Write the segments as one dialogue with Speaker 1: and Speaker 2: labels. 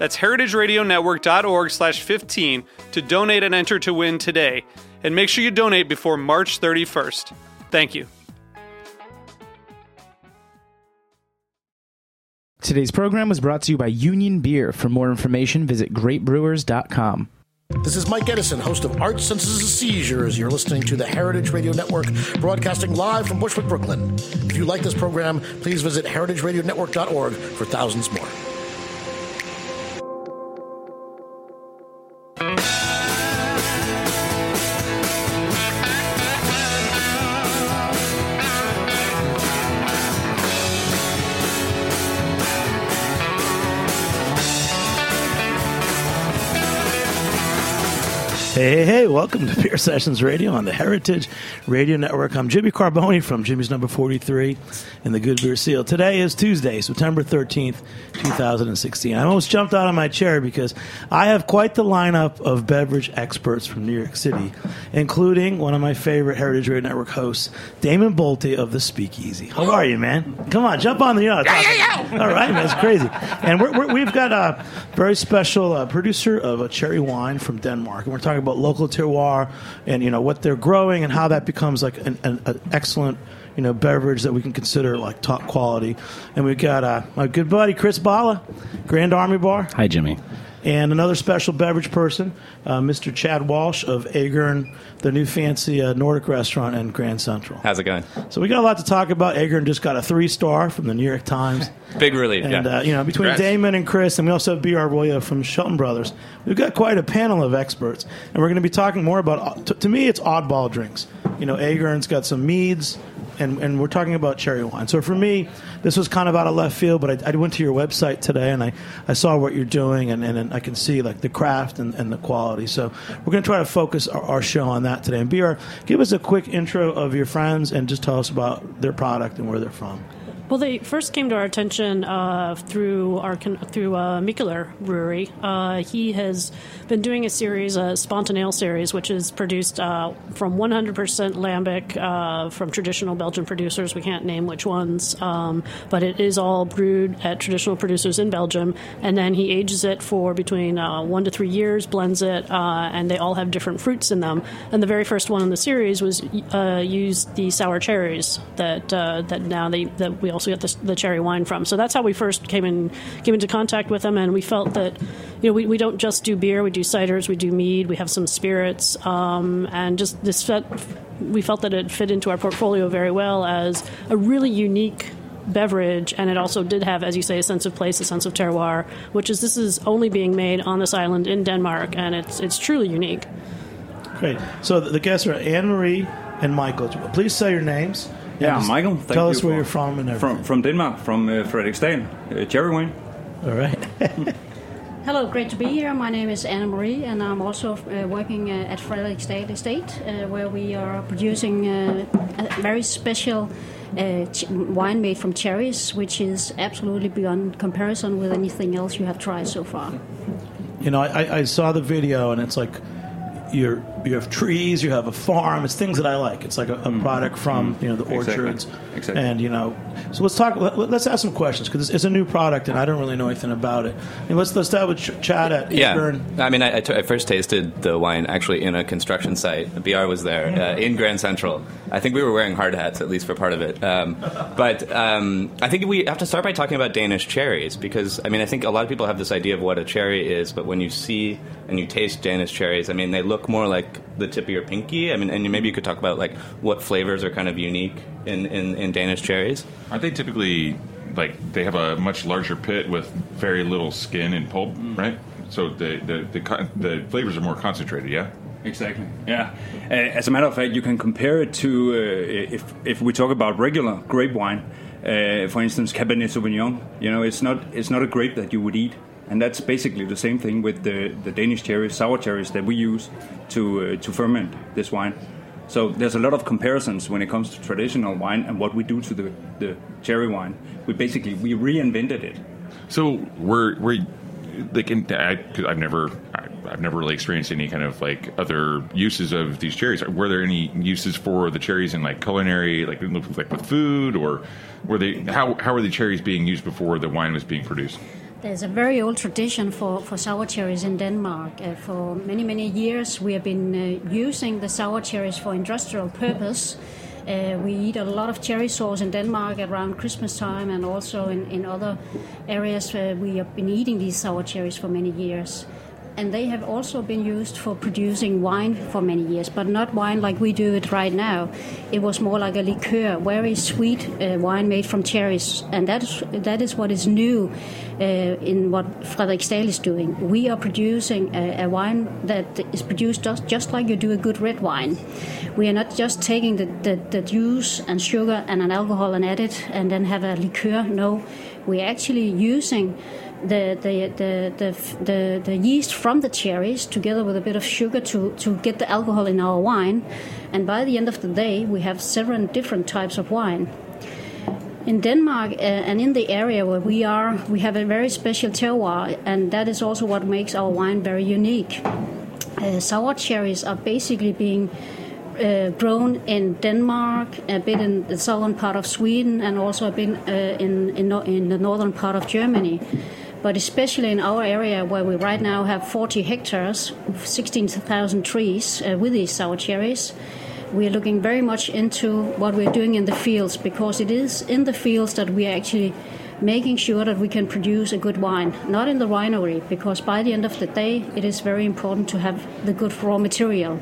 Speaker 1: That's heritageradionetwork.org slash 15 to donate and enter to win today. And make sure you donate before March 31st. Thank you.
Speaker 2: Today's program was brought to you by Union Beer. For more information, visit greatbrewers.com.
Speaker 3: This is Mike Edison, host of Art Senses and Seizures. You're listening to the Heritage Radio Network, broadcasting live from Bushwick, Brooklyn. If you like this program, please visit heritageradionetwork.org for thousands more.
Speaker 4: Hey, hey, hey, welcome to Beer Sessions Radio on the Heritage Radio Network. I'm Jimmy Carbone from Jimmy's Number 43 in the Good Beer Seal. Today is Tuesday, September 13th, 2016. I almost jumped out of my chair because I have quite the lineup of beverage experts from New York City, including one of my favorite Heritage Radio Network hosts, Damon Boelte of The Speakeasy. How are you, man? Come on, jump on the. You know, All right, man, it's crazy. And we're, we've got a very special uh, producer of a cherry wine from Denmark, and we're talking about local terroir and you know what they're growing and how that becomes like an, an, an excellent you know beverage that we can consider like top quality. And we've got uh, my good buddy Chris Balla, Grand Army Bar,
Speaker 5: Hi, Jimmy.
Speaker 4: And another special beverage person, uh, Mr. Chad Walsh of Agern, the new fancy uh, Nordic restaurant in Grand Central.
Speaker 5: How's it going?
Speaker 4: So we got a lot to talk about. Agern just got a three star from the New York Times.
Speaker 5: Big relief.
Speaker 4: And
Speaker 5: yeah.
Speaker 4: uh, you know, between
Speaker 5: Congrats.
Speaker 4: Damon and Chris, and we also have B.R. Royla from Shelton Brothers, we've got quite a panel of experts, and we're going to be talking more about. To, to me, it's oddball drinks. You know, Agern's got some meads, and and we're talking about cherry wine. So for me, this was kind of out of left field, but I, I went to your website today and I, I saw what you're doing, and, and, and I can see like the craft and, and the quality. So we're going to try to focus our, our show on that today. And BR, give us a quick intro of your friends and just tell us about their product and where they're from.
Speaker 6: Well, they first came to our attention uh, through our through uh, Brewery. Uh, he has been doing a series, a Spontanale series, which is produced uh, from 100% lambic uh, from traditional Belgian producers. We can't name which ones, um, but it is all brewed at traditional producers in Belgium. And then he ages it for between uh, one to three years, blends it, uh, and they all have different fruits in them. And the very first one in the series was used the sour cherries that that now they that we also get the, the cherry wine from. So that's how we first came in came into contact with them, and we felt that you know we, we don't just do beer, we do ciders, we do mead, we have some spirits, um, and just this fit, we felt that it fit into our portfolio very well as a really unique beverage and it also did have as you say a sense of place a sense of terroir which is this is only being made on this island in denmark and it's it's truly unique
Speaker 4: Great. So the the guests are Anne Marie and Michael. Please say your names.
Speaker 7: Yeah,
Speaker 4: And
Speaker 7: Michael. Thank
Speaker 4: tell
Speaker 7: you
Speaker 4: us where you're from and everything.
Speaker 7: From from Denmark, from uh, Frederiksdal, uh, cherry wine.
Speaker 4: All right.
Speaker 8: Hello, great to be here. My name is Anna Marie, and I'm also uh, working uh, at Frederiksdal Estate, uh, where we are producing uh, a very special uh, ch- wine made from cherries, which is absolutely beyond comparison with anything else you have tried so far.
Speaker 4: You know, I, I saw the video, and it's like you're you have trees, you have a farm. It's things that I like. It's like a, a product from you know the
Speaker 7: Mm-hmm. Exactly.
Speaker 4: orchards,
Speaker 7: Exactly.
Speaker 4: and you know. So let's talk. Let, let's ask some questions because it's, it's a new product, and I don't really know anything about it. I mean, let's let's start with Ch- Chad at
Speaker 5: Yeah. I mean, I, I, t- I first tasted the wine actually in a construction site. BR was there uh, in Grand Central. I think we were wearing hard hats at least for part of it. Um, but um, I think we have to start by talking about Danish cherries because I mean, I think a lot of people have this idea of what a cherry is, but when you see and you taste Danish cherries, I mean, they look look more like the tip of your pinky. I mean, and maybe you could talk about like what flavors are kind of unique in, in, in Danish cherries.
Speaker 9: Aren't they typically like they have a much larger pit with very little skin and pulp, right? So the the the, the flavors are more concentrated. Yeah.
Speaker 7: Exactly. Yeah. Uh, as a matter of fact, you can compare it to uh, if if we talk about regular grape wine, uh, for instance, Cabernet Sauvignon. You know, it's not it's not a grape that you would eat, and that's basically the same thing with the the Danish cherries, sour cherries that we use to uh, to ferment this wine. So there's a lot of comparisons when it comes to traditional wine and what we do to the, the cherry wine. We basically we reinvented it.
Speaker 9: So we're we're like in, I, I've never I, I've never really experienced any kind of like other uses of these cherries. Were there any uses for the cherries in like culinary, like like with food, or were they how how were the cherries being used before the wine was being produced?
Speaker 8: There's a very old tradition for, for sour cherries in Denmark. Uh, for many, many years, we have been uh, using the sour cherries for industrial purpose. Uh, we eat a lot of cherry sauce in Denmark around Christmas time and also in, in other areas. where we have been eating these sour cherries for many years. And they have also been used for producing wine for many years, but not wine like we do it right now. It was more like a liqueur, very sweet uh, wine made from cherries, and that is, that is what is new uh, in what Frederiksdal is doing. We are producing a, a wine that is produced just, just like you do a good red wine. We are not just taking the, the, the juice and sugar and an alcohol and add it and then have a liqueur. No, we're actually using the the, the, the, the, yeast from the cherries together with a bit of sugar to, to get the alcohol in our wine. And by the end of the day, we have seven different types of wine. In Denmark uh, and in the area where we are, we have a very special terroir, and that is also what makes our wine very unique. Uh, sour cherries are basically being uh, grown in Denmark, a bit in the southern part of Sweden, and also a bit uh, in, in, in the northern part of Germany. But especially in our area, where we right now have 40 hectares, 16,000 trees uh, with these sour cherries, we are looking very much into what we're doing in the fields because it is in the fields that we are actually making sure that we can produce a good wine, not in the winery, because by the end of the day, it is very important to have the good raw material.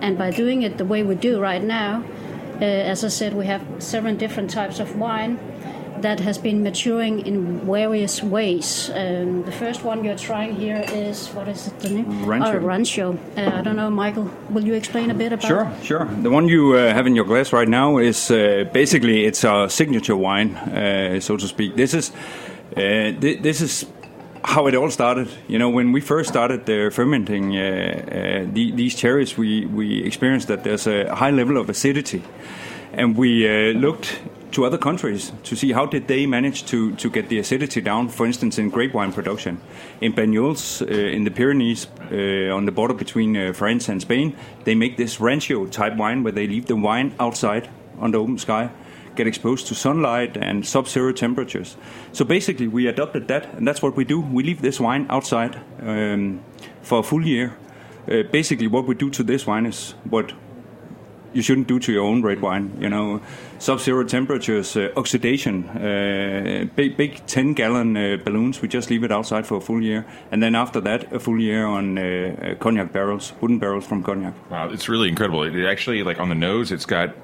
Speaker 8: And by doing it the way we do right now, uh, as I said, we have seven different types of wine that has been maturing in various ways. Um, the first one you're trying here is what is it the name?
Speaker 7: Rancio.
Speaker 8: Oh, Rancio. Uh, I don't know, Michael. Will you explain a bit about?
Speaker 7: Sure, sure. The one you uh, have in your glass right now is uh, basically it's our signature wine, uh, so to speak. This is uh, th- this is how it all started. You know, when we first started uh, fermenting uh, uh, the, these cherries, we we experienced that there's a high level of acidity, and we uh, looked to other countries to see how did they manage to, to get the acidity down. For instance, in grape wine production, in Banyuls, uh, in the Pyrenees, uh, on the border between uh, France and Spain, they make this rancio type wine where they leave the wine outside on the open sky, get exposed to sunlight and sub-zero temperatures. So basically, we adopted that, and that's what we do. We leave this wine outside um, for a full year. Uh, basically, what we do to this wine is what you shouldn't do to your own red wine. You know, sub-zero temperatures, uh, oxidation, uh, big, big ten-gallon uh, balloons. We just leave it outside for a full year, and then after that, a full year on cognac barrels, wooden barrels from cognac.
Speaker 9: Wow, it's really incredible. It actually, like on the nose, it's got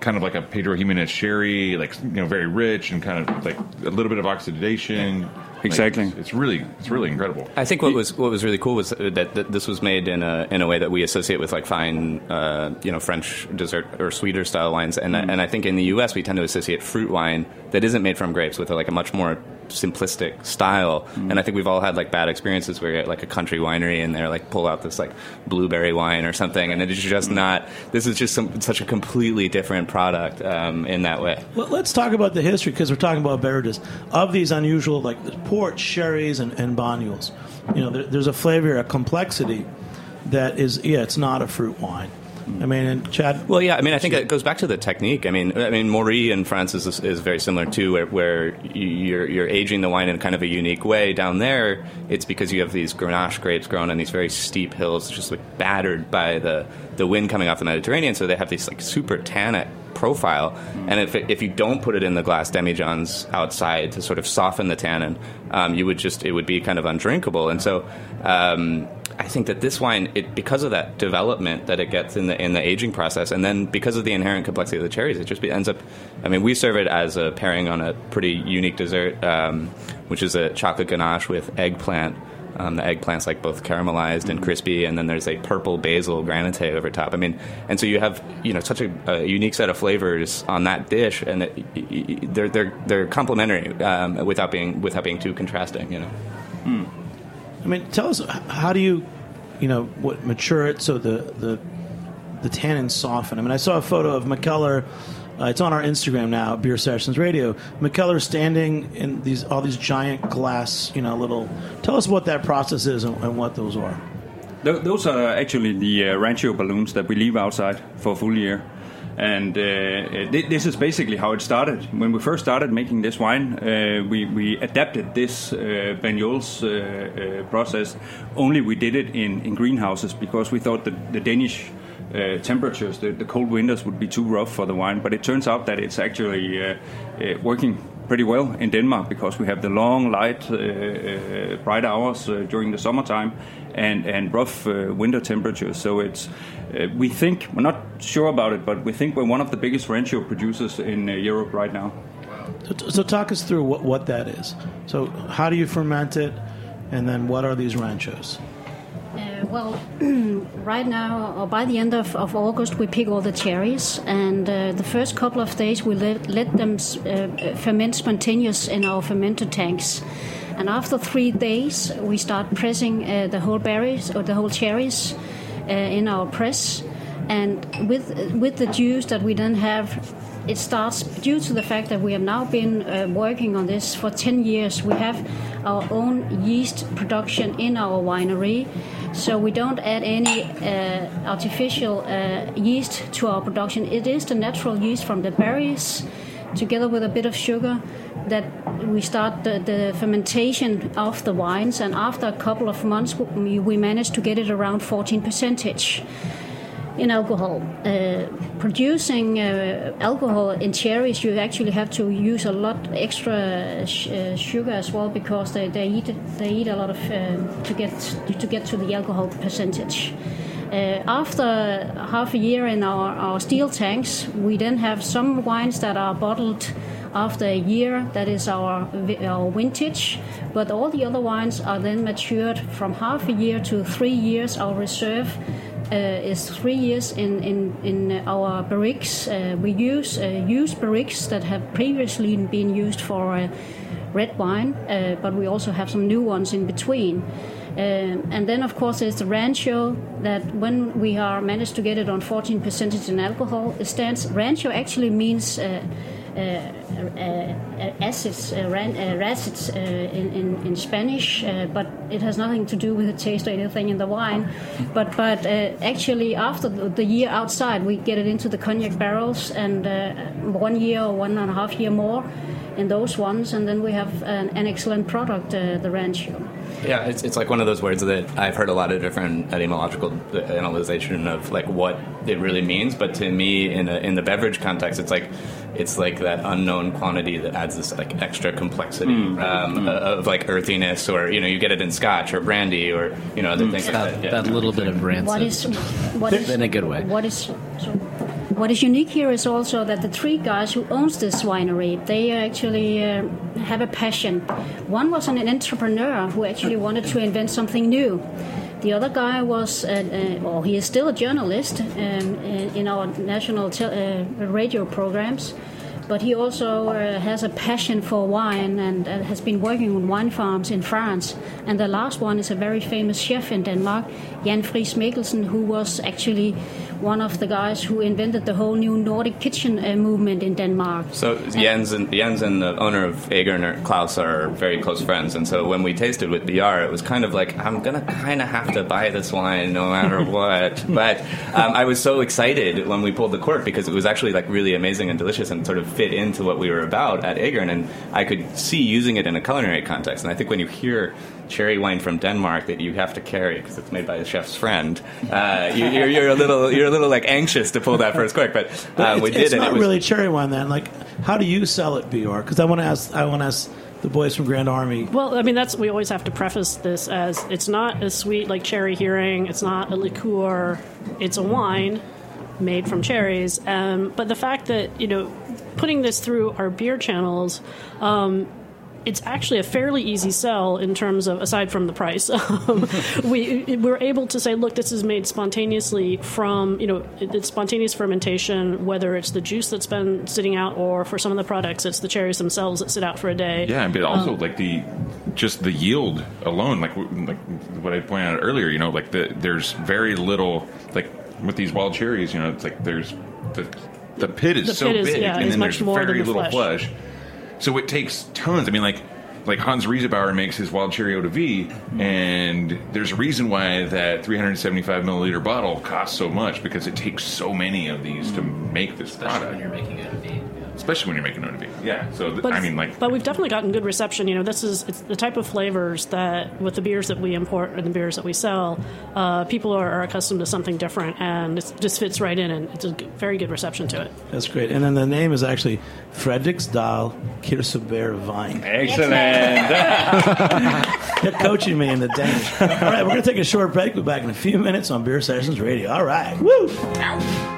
Speaker 9: kind of like a Pedro Ximénez sherry, like you know, very rich and kind of like a little bit of oxidation. Like,
Speaker 7: Exactly.
Speaker 9: it's, it's really, it's really incredible.
Speaker 5: I think what was what was really cool was that, that this was made in a in a way that we associate with like fine, uh, you know, French dessert or sweeter style wines, and
Speaker 7: Mm.
Speaker 5: and I think in the U.S. we tend to associate fruit wine that isn't made from grapes with like a much more simplistic style.
Speaker 7: Mm.
Speaker 5: And I think we've all had like bad experiences where you're at like a country winery and they're like pull out this like blueberry wine or something, and it's
Speaker 7: Mm.
Speaker 5: just not. This is just some, such a completely different product um, in that way.
Speaker 4: Let- Let's talk about the history because we're talking about beverages of these unusual, like the port, sherries, and, and banyuls. You know, there, there's a flavor, a complexity that is, yeah, it's not a fruit wine. I mean, and Chad.
Speaker 5: Well, yeah, I mean, I think it goes back to the technique. I mean, I mean, Maury in France is, is very similar too, where, where you're you're aging the wine in kind of a unique way. Down there, it's because you have these Grenache grapes grown on these very steep hills, just like battered by the the wind coming off the Mediterranean. So they have this like super tannic profile. And if if you don't put it in the glass demijohns outside to sort of soften the tannin, um, you would just it would be kind of undrinkable. And so. Um, I think that this wine, it, because of that development that it gets in the in the aging process, and then because of the inherent complexity of the cherries, it just ends up. I mean, we serve it as a pairing on a pretty unique dessert, um, which is a chocolate ganache with eggplant. Um, the eggplant's like both caramelized and crispy, and then there's a purple basil granite over top. I mean, and so you have you know such a, a unique set of flavors on that dish, and it, they're they're they're complementary um, without being without being too contrasting. You know.
Speaker 4: I mean, tell us how do you, you know, what mature it so the the the tannins soften. I mean, I saw a photo of Mikkeller. Uh, it's on our Instagram now, Beer Sessions Radio. Mikkeller standing in these all these giant glass, you know, little. Tell us what that process is and, and what those are.
Speaker 7: Th- those are actually the uh, Rancio balloons that we leave outside for a full year. And uh, th- this is basically how it started. When we first started making this wine, uh, we, we adapted this uh, uh, uh, process. Only we did it in, in greenhouses because we thought that the Danish uh, temperatures, the, the cold winters, would be too rough for the wine. But it turns out that it's actually uh, uh, working pretty well in Denmark because we have the long, light, uh, uh, bright hours uh, during the summertime and, and rough uh, winter temperatures. So it's uh, we think we're not sure about it, but we think we're one of the biggest rancio producers in uh, Europe right now.
Speaker 4: So, so talk us through what, what that is. So how do you ferment it, and then what are these rancios?
Speaker 8: Uh, well, right now, or by the end of, of August, we pick all the cherries, and uh, the first couple of days we let, let them uh, ferment spontaneous in our fermenter tanks. And after three days, we start pressing uh, the whole berries or the whole cherries uh, in our press. And with with the juice that we then have, it starts due to the fact that we have now been uh, working on this for 10 years. We have our own yeast production in our winery, so we don't add any uh, artificial uh, yeast to our production. It is the natural yeast from the berries, together with a bit of sugar, that we start the, the fermentation of the wines. And after a couple of months, we, we managed to get it around 14 percentage in alcohol. Uh, producing uh, alcohol in cherries, you actually have to use a lot extra sh- uh, sugar as well because they, they eat they eat a lot of um, to get to get to the alcohol percentage. Uh, after half a year in our, our steel tanks, we then have some wines that are bottled after a year. That is our our vintage, but all the other wines are then matured from half a year to three years. Our reserve uh, is three years in, in, in our barriques. Uh, we use uh, used barriques that have previously been used for uh, red wine, uh, but we also have some new ones in between. Um, and then, of course, there's the Rancio that when we are managed to get it on 14 percentage in alcohol, it stands. Rancio actually means uh, acids, uh, ran, uh, racids uh, in, in, in Spanish, uh, but it has nothing to do with the taste or anything in the wine. But but uh, actually, after the, year outside, we get it into the cognac barrels, and uh, one year or one and a half year more in those ones, and then we have an, an excellent product, uh, the Rancio.
Speaker 5: Yeah, it's, it's like one of those words that I've heard a lot of different etymological uh, analyzation of like what it really means. But to me, in a, in the beverage context, it's like it's like that unknown quantity that adds this like extra complexity mm. um, uh, mm. of like earthiness, or you know, you get it in Scotch or brandy or you know other mm. things like
Speaker 10: That,
Speaker 5: that. Yeah.
Speaker 10: that little bit of rancid.
Speaker 8: What is what is
Speaker 10: in a good way.
Speaker 8: What is so, what is unique here is also that the three guys who owns this winery, they actually uh, have a passion. One was an entrepreneur who actually wanted to invent something new. The other guy was, uh, uh, or he is still a journalist um, in, our national tel- uh, radio programs. But he also uh, has a passion for wine and uh, has been working on wine farms in France. And the last one is a very famous chef in Denmark, Jan Friis Mikkelsen, who was actually one of the guys who invented the whole new Nordic kitchen uh, movement in Denmark.
Speaker 5: So Jens and Jens and the owner of Agern or Klaus are very close friends, and so when we tasted with BR, it was kind of like I'm gonna kind of have to buy this wine no matter what. but um, I was so excited when we pulled the cork because it was actually like really amazing and delicious and sort of fit into what we were about at Agern, and I could see using it in a culinary context. And I think when you hear cherry wine from Denmark that you have to carry because it's made by a chef's friend, uh, you, you're, you're a little you're a little like anxious to pull that first cork, but, uh,
Speaker 4: But
Speaker 5: we
Speaker 4: it's,
Speaker 5: did.
Speaker 4: it's
Speaker 5: and
Speaker 4: not
Speaker 5: it was,
Speaker 4: really cherry wine then. Like, how do you sell it, BR? Because I want to ask. I want to ask the boys from Grand Army.
Speaker 6: Well, I mean, that's we always have to preface this as it's not a sweet like Cherry Heering. It's not a liqueur. It's a wine made from cherries. Um, but the fact that you know, putting this through our beer channels. Um, it's actually a fairly easy sell in terms of aside from the price. Um, we we're able to say, look, this is made spontaneously from you know it's spontaneous fermentation, whether it's the juice that's been sitting out, or for some of the products, it's the cherries themselves that sit out for a day.
Speaker 9: Yeah, but also
Speaker 6: Um,
Speaker 9: like the just the yield alone, like like what I pointed out earlier. You know, like the there's very little like with these wild cherries. You know, it's like there's the the pit is
Speaker 6: The
Speaker 9: so
Speaker 6: pit is-
Speaker 9: big,
Speaker 6: yeah,
Speaker 9: and then there's very
Speaker 6: the
Speaker 9: little
Speaker 6: flesh.
Speaker 9: flesh. So it takes tons. I mean, like like Hans Reisetbauer makes his wild cherry eau de vie, and there's a reason why that 375 milliliter bottle costs so much because it takes so many of these to make this product.
Speaker 10: when you're making it.
Speaker 9: Especially when you're making eau de. Yeah. So th-
Speaker 6: But,
Speaker 9: I mean, like
Speaker 6: but we've definitely gotten good reception. You know, this is it's the type of flavors that with the beers that we import and the beers that we sell, uh, people are, are accustomed to something different, and it just fits right in, and it's a g- very good reception to it.
Speaker 4: That's great. And then the name is actually Fredriksdal Kirsebeer Vine.
Speaker 7: Excellent.
Speaker 4: You're coaching me in the Danish. All right, we're going to take a short break. We'll be back in a few minutes on Beer Sessions Radio. All right. Woo!
Speaker 2: In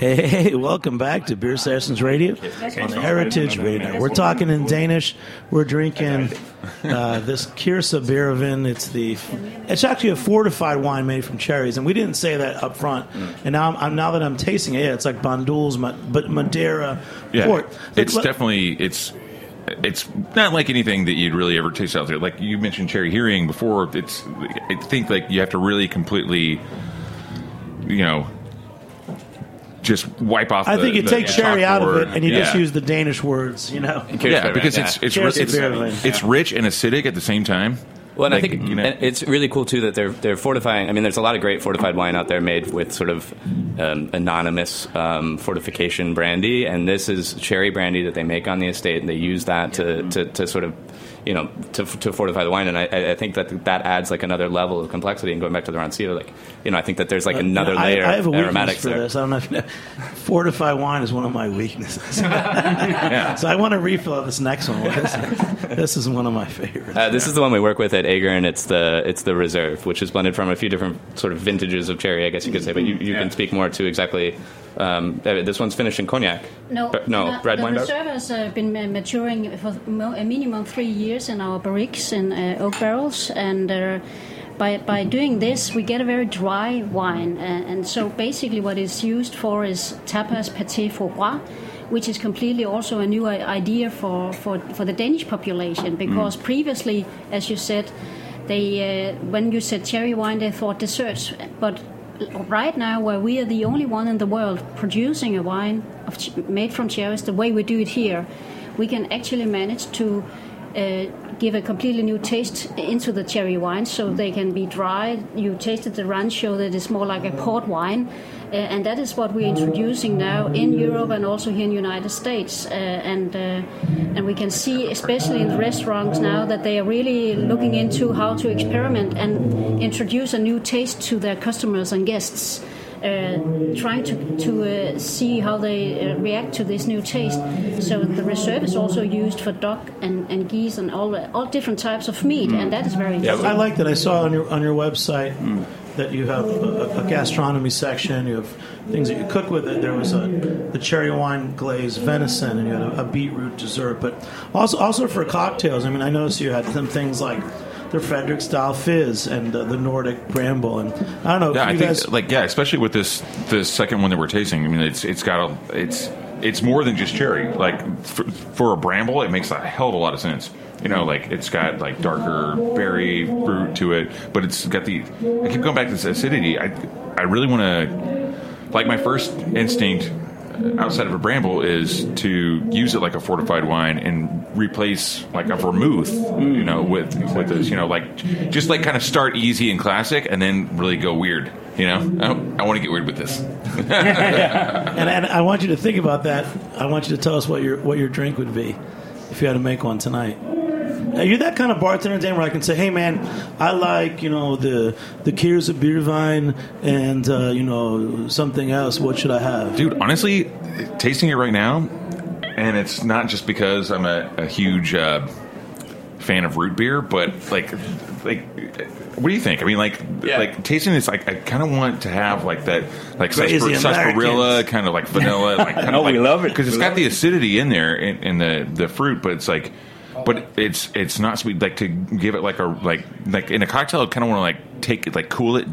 Speaker 4: Hey, hey, welcome back to Beer Sessions Radio on the Heritage Radio. We're talking in Danish. We're drinking uh, this Kirsebærvin. It's the it's actually a fortified wine made from cherries, and we didn't say that up front. And now I'm, I'm now that I'm tasting it, yeah, it's like Banyuls, but Madeira
Speaker 9: Yeah,
Speaker 4: port.
Speaker 9: it's definitely it's it's not like anything that you'd really ever taste out there. Like you mentioned Cherry Heering before. It's I think like you have to really completely, you know, just wipe off.
Speaker 4: I
Speaker 9: the-
Speaker 4: think you
Speaker 9: the
Speaker 4: take cherry out of it, and you just use the Danish words. You know,
Speaker 9: yeah, because it's it's
Speaker 4: Kirsa
Speaker 9: rich, it's,
Speaker 4: Biervin.
Speaker 9: it's rich and acidic at the same time.
Speaker 5: Well, and
Speaker 9: Like,
Speaker 5: I think
Speaker 9: you know-
Speaker 5: it's really cool too that they're they're fortifying. I mean, there's a lot of great fortified wine out there made with sort of um, anonymous um, fortification brandy, and this is cherry brandy that they make on the estate, and they use that to, to, to sort of you know to, to fortify the wine. And I, I think that that adds like another level of complexity. And going back to the Rancillo, like you know, I think that there's like another
Speaker 4: I,
Speaker 5: layer
Speaker 4: I have a
Speaker 5: of aromatics
Speaker 4: for
Speaker 5: there.
Speaker 4: this. I don't know if you know. Fortified wine is one of my weaknesses. So I want to refill this next one. This, this is one of my favorites.
Speaker 5: Uh, this is the one we work with at Agern, and it's the it's the reserve, which is blended from a few different sort of vintages of cherry, I guess you could say. But you, you can speak more to exactly. Um, uh, this one's finished in cognac.
Speaker 8: No,
Speaker 5: Uh, no,
Speaker 8: the,
Speaker 5: red
Speaker 8: the
Speaker 5: wine. barrel?
Speaker 8: reserve has uh, been maturing for a minimum three years in our barriques and uh, oak barrels, and uh, by by doing this, we get a very dry wine. And, so basically, what it's used for is tapas pâté foie gras, which is completely also a new idea for, for, for the Danish population because previously, as you said, they uh, when you said cherry wine, they thought desserts, but right now where we are the only one in the world producing a wine of made from cherries the way we do it here we can actually manage to uh, give a completely new taste into the cherry wine so they can be dry. You tasted the rancio that is more like a port wine and that is what we're introducing now in Europe and also here in the United States. Uh, and uh, and we can see, especially in the restaurants now, that they are really looking into how to experiment and introduce a new taste to their customers and guests. uh, trying to, to uh, see how they uh, react to this new taste. So the reserve is also used for duck and, and geese and all all different types of meat, and that is very interesting.
Speaker 4: I like that. I saw on your on your website that you have a, a gastronomy section. You have things that you cook with it. There was a the cherry wine glazed venison, and you had a, a beetroot dessert. But also also for cocktails. I mean, I noticed you had some things like the Frederick style fizz and uh, the Nordic bramble. And I don't know.
Speaker 9: Yeah, I
Speaker 4: you
Speaker 9: think
Speaker 4: guys,
Speaker 9: like yeah, especially with this this second one that we're tasting. I mean, it's it's got a it's it's more than just cherry. Like for, for a bramble, it makes a hell of a lot of sense. You know, like it's got like darker berry fruit to it, but it's got the. I keep going back to this acidity. I I really want to like my first instinct Uh, outside of a bramble is to use it like a fortified wine and replace like a vermouth, you know, with with this, you know, like just like kind of start easy and classic, and then really go weird. You know, I, I want to get weird with this.
Speaker 4: and, and I want you to think about that. I want you to tell us what your what your drink would be if you had to make one tonight. Are you that kind of bartender, Dan, where I can say, "Hey, man, I like you know the the Kirsebærvin and uh, you know something else. What should I have?"
Speaker 9: Dude, honestly, tasting it right now, and it's not just because I'm a, a huge uh, fan of root beer, but like, like, what do you think? I mean, like, like tasting this, like, I kind of want to have like that, like
Speaker 4: Crazy
Speaker 9: sarsaparilla, sarsaparilla kind of like vanilla, like kind
Speaker 7: Oh,
Speaker 9: of like,
Speaker 7: we love it.
Speaker 9: because it's
Speaker 7: We
Speaker 9: got
Speaker 7: love
Speaker 9: the acidity in there in, in the the fruit, but it's like. But it's it's not sweet. Like to give it like a like like in a cocktail, I kind of want to like take it like cool it,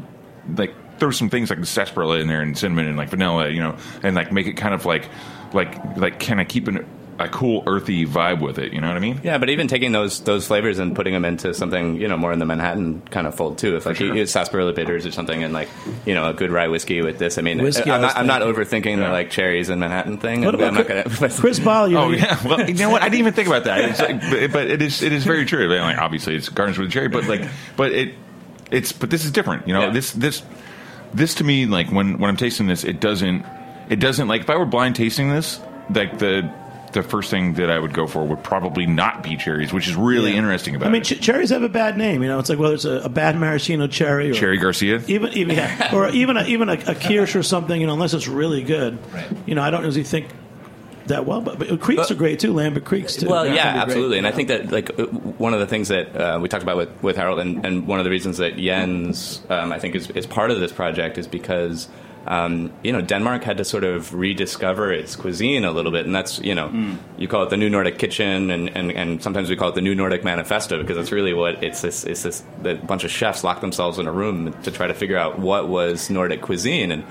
Speaker 9: like throw some things like sarsaparilla in there and cinnamon and like vanilla, you know, and like make it kind of like like like kind of keep an, a cool earthy vibe with it. You know what I mean?
Speaker 5: Yeah, but even taking those those flavors and putting them into something you know more in the Manhattan kind of fold too. If like you use sarsaparilla bitters or something, and like you know a good rye whiskey with this. I mean,
Speaker 4: Whiskey, I
Speaker 5: I'm
Speaker 4: was
Speaker 5: not, I'm not
Speaker 4: thinking.
Speaker 5: overthinking the like cherries and Manhattan thing.
Speaker 4: What
Speaker 5: I'm
Speaker 4: about
Speaker 5: not
Speaker 4: Chris,
Speaker 5: gonna. But,
Speaker 4: Chris Ball? You
Speaker 9: Oh
Speaker 4: know,
Speaker 9: yeah. Well, you know what? I didn't even think about that. It's like, but, but it is it is very true. I mean, like obviously it's garnished with a cherry, but like but it it's but this is different. You know
Speaker 5: Yeah.
Speaker 9: this this this to me like when when I'm tasting this, it doesn't it doesn't like if I were blind tasting this, like the the first thing that I would go for would probably not be cherries, which is really
Speaker 4: Yeah.
Speaker 9: interesting about
Speaker 4: I mean,
Speaker 9: it.
Speaker 4: ch- cherries have a bad name. You know, it's like whether it's a, a bad maraschino cherry or
Speaker 9: Cherry Garcia.
Speaker 4: even even yeah, or even a, even a, a Kirsch or something. You know, unless it's really good. You know, I don't usually think that well, but, but krieks
Speaker 5: But-
Speaker 4: are great too. Lambic Krieks too.
Speaker 5: Well,
Speaker 4: That
Speaker 5: yeah,
Speaker 4: can great.
Speaker 5: absolutely. And I think that like uh, one of the things that uh, we talked about with, with Harold, and, and one of the reasons that Jens, um, I think, is, is part of this project is because. Um, you know, Denmark had to sort of rediscover its cuisine a little bit, and that's you know, you call it the New Nordic Kitchen, and, and, and sometimes we call it the New Nordic Manifesto because that's really what it's this. It's this a bunch of chefs locked themselves in a room to try to figure out what was Nordic cuisine, and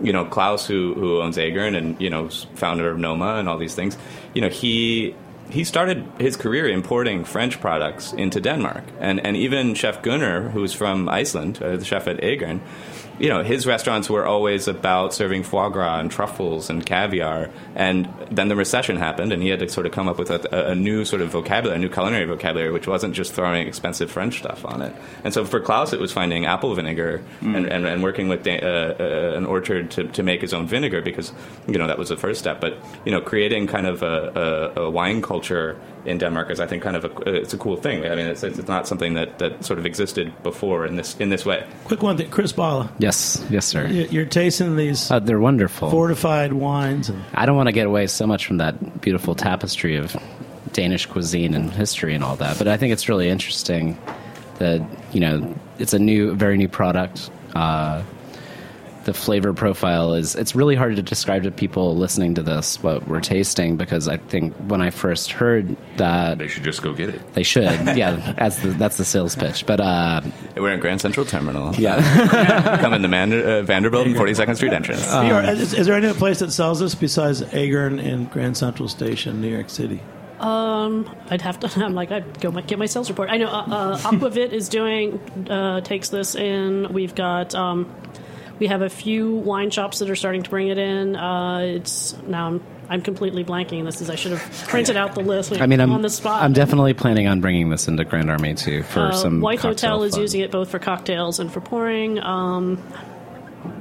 Speaker 5: you know, Klaus, who who owns Agern and you know, founder of Noma and all these things, you know, he he started his career importing French products into Denmark, and and even Chef Gunnar, who's from Iceland, uh, the chef at Agern, you know, his restaurants were always about serving foie gras and truffles and caviar. And then the recession happened, and he had to sort of come up with a, a new sort of vocabulary, a new culinary vocabulary, which wasn't just throwing expensive French stuff on it. And so for Klaus, it was finding apple vinegar and, and, and working with da- uh, uh, an orchard to, to make his own vinegar because, you know, that was the first step. But, you know, creating kind of a, a, a wine culture in Denmark is, I think, kind of a, it's a cool thing. I mean, it's, it's not something that, that sort of existed before in this in this way.
Speaker 4: Quick one, thing. Chris Balla.
Speaker 2: Yes, yes, sir.
Speaker 4: You- You're tasting these
Speaker 2: Uh, they're wonderful.
Speaker 4: fortified wines, and
Speaker 2: I don't want to get away so much from that beautiful tapestry of Danish cuisine and history and all that, but I think it's really interesting that you know it's a new, very new product. Uh, the flavor profile is it's really hard to describe to people listening to this what we're tasting because I think when I first heard that
Speaker 9: They should just go get it.
Speaker 2: they should yeah that's the that's the sales pitch but uh,
Speaker 5: We're in Grand Central Terminal.
Speaker 2: yeah
Speaker 5: Come in the Man- uh, Vanderbilt and 42nd Street entrance.
Speaker 4: New York- is, is there any other place that sells this besides Agern in Grand Central Station, New York City?
Speaker 6: Um, I'd have to. I'm like, I'd go get my sales report. I know uh, uh, Aquavit is doing uh, takes this in. We've got um, we have a few wine shops that are starting to bring it in. Uh, it's now I'm, I'm completely blanking. This is I should have printed out the list.
Speaker 2: I mean I'm
Speaker 6: on the spot.
Speaker 2: I'm definitely planning on bringing this into Grand Army too for
Speaker 6: Uh,
Speaker 2: some Wythe
Speaker 6: Hotel is using it both for cocktails and for pouring. Um,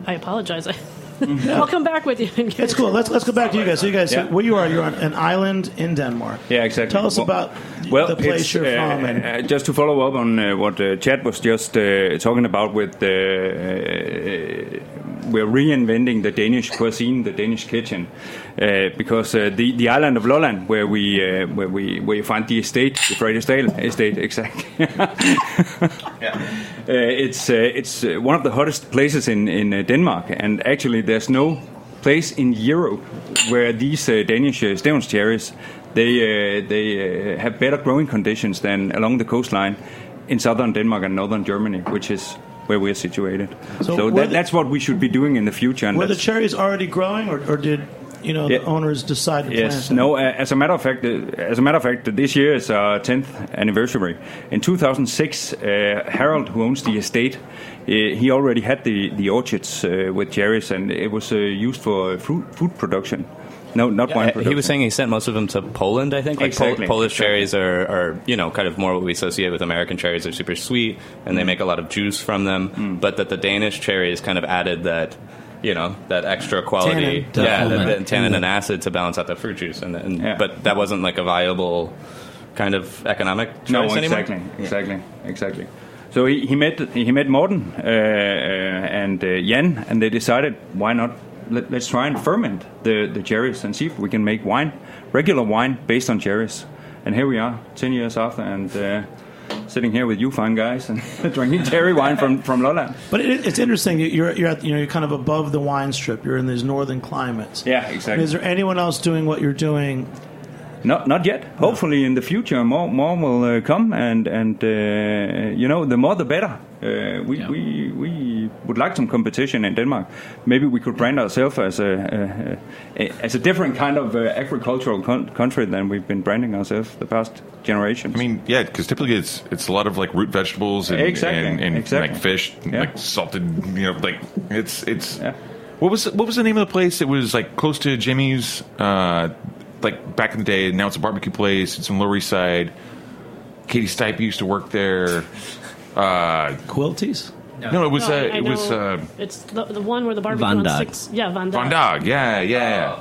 Speaker 6: I apologize. I'll come back with you. and get
Speaker 4: It's cool. Let's let's go back to you guys. So you guys,
Speaker 7: Yeah.
Speaker 4: where you are, you're on an island in Denmark.
Speaker 7: Yeah, exactly.
Speaker 4: Tell us
Speaker 7: Well-
Speaker 4: about
Speaker 7: well,
Speaker 4: the place you're
Speaker 7: uh,
Speaker 4: from. And,
Speaker 7: uh, just to follow up on uh, what uh, Chad was just uh, talking about with uh, uh, we're reinventing the Danish cuisine, the Danish kitchen, because uh, the the island of Lolland, where we uh, where we where you find the estate, the Fred Estate, estate exactly. Uh, it's uh, it's uh, one of the hottest places in in uh, Denmark, and actually there's no place in Europe where these uh, Danish uh, Stevns cherries they uh, they uh, have better growing conditions than along the coastline in southern Denmark and northern Germany, which is where we're situated.
Speaker 4: So
Speaker 7: So, that,
Speaker 4: the-
Speaker 7: that's what we should be doing in the future. And
Speaker 4: Were the cherries already growing, or, or did you know the
Speaker 7: Yeah.
Speaker 4: owners decide to plant
Speaker 7: Yes.
Speaker 4: them?
Speaker 7: No. Uh, as a matter of fact, uh, as a matter of fact, this year is our tenth anniversary. In 2006, uh, Harold, who owns the estate, uh, he already had the the orchards uh, with cherries, and it was uh, used for fruit food production. No, not wine production.
Speaker 5: he was saying he sent most of them to Poland. I think like Pol- Polish
Speaker 7: exactly.
Speaker 5: cherries are, are you know kind of more what we associate with American cherries. They're super sweet and they make a lot of juice from them.
Speaker 7: Mm.
Speaker 5: But that the Danish cherries kind of added that you know that extra quality,
Speaker 4: Tannin,
Speaker 5: yeah,
Speaker 4: definitely.
Speaker 5: the, the tannin and acid to balance out the fruit juice. And, and
Speaker 7: Yeah.
Speaker 5: but that wasn't like a viable kind of economic
Speaker 7: No,
Speaker 5: choice anymore.
Speaker 7: exactly, exactly, exactly. So he, he met he met Morten uh, uh, and uh, Jan, and they decided why not let, let's try and ferment the the cherries and see if we can make wine, regular wine based on cherries. And here we are, ten years after, and. Sitting here with you fine guys and drinking cherry wine from, from Lolland.
Speaker 4: But it, it's interesting. You're you're at, you know you're kind of above the wine strip. You're in these northern climates.
Speaker 7: Yeah,
Speaker 4: I mean,
Speaker 7: exactly.
Speaker 4: is there anyone else doing what you're doing?
Speaker 7: Not not yet. Hopefully, in the future, more more will uh, come, and and uh, you know, the more the better. Uh, we, we we would like some competition in Denmark. Maybe we could brand ourselves as a, a, a as a different kind of uh, agricultural con- country than we've been branding ourselves the past generations.
Speaker 9: I mean, yeah, because typically it's it's a lot of like root vegetables and
Speaker 7: Exactly,
Speaker 9: and, and
Speaker 7: exactly.
Speaker 9: like fish,
Speaker 7: Yeah.
Speaker 9: like salted. You know, like it's it's.
Speaker 7: Yeah.
Speaker 9: What was what was the name of the place? It was like close to Jimmy's, uh, like back in the day. Now it's a barbecue place. It's on Lower East Side. Katie Stipe used to work there. Uh,
Speaker 4: Quilties?
Speaker 9: no, it was
Speaker 6: No,
Speaker 9: uh,
Speaker 6: I- I
Speaker 9: it was
Speaker 6: know
Speaker 9: uh,
Speaker 6: it's the, the one where the barbecue
Speaker 10: Van
Speaker 6: on
Speaker 10: Dag.
Speaker 6: six. Yeah, Vandaag.
Speaker 9: Von Dog. Yeah, yeah.